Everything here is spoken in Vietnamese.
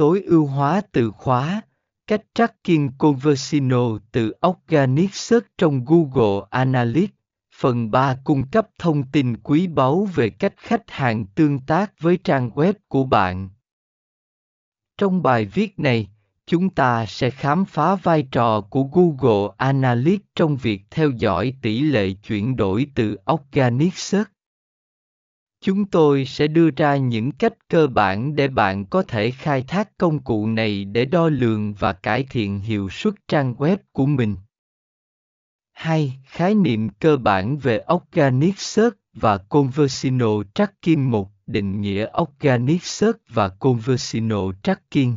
tối ưu hóa từ khóa, cách tracking conversino từ Organic Search trong Google Analytics. Phần 3 cung cấp thông tin quý báu về cách khách hàng tương tác với trang web của bạn. Trong bài viết này, chúng ta sẽ khám phá vai trò của Google Analytics trong việc theo dõi tỷ lệ chuyển đổi từ Organic Search. Chúng tôi sẽ đưa ra những cách cơ bản để bạn có thể khai thác công cụ này để đo lường và cải thiện hiệu suất trang web của mình. 2. Khái niệm cơ bản về Organic Search và Conversino Tracking 1. Định nghĩa Organic Search và Conversino Tracking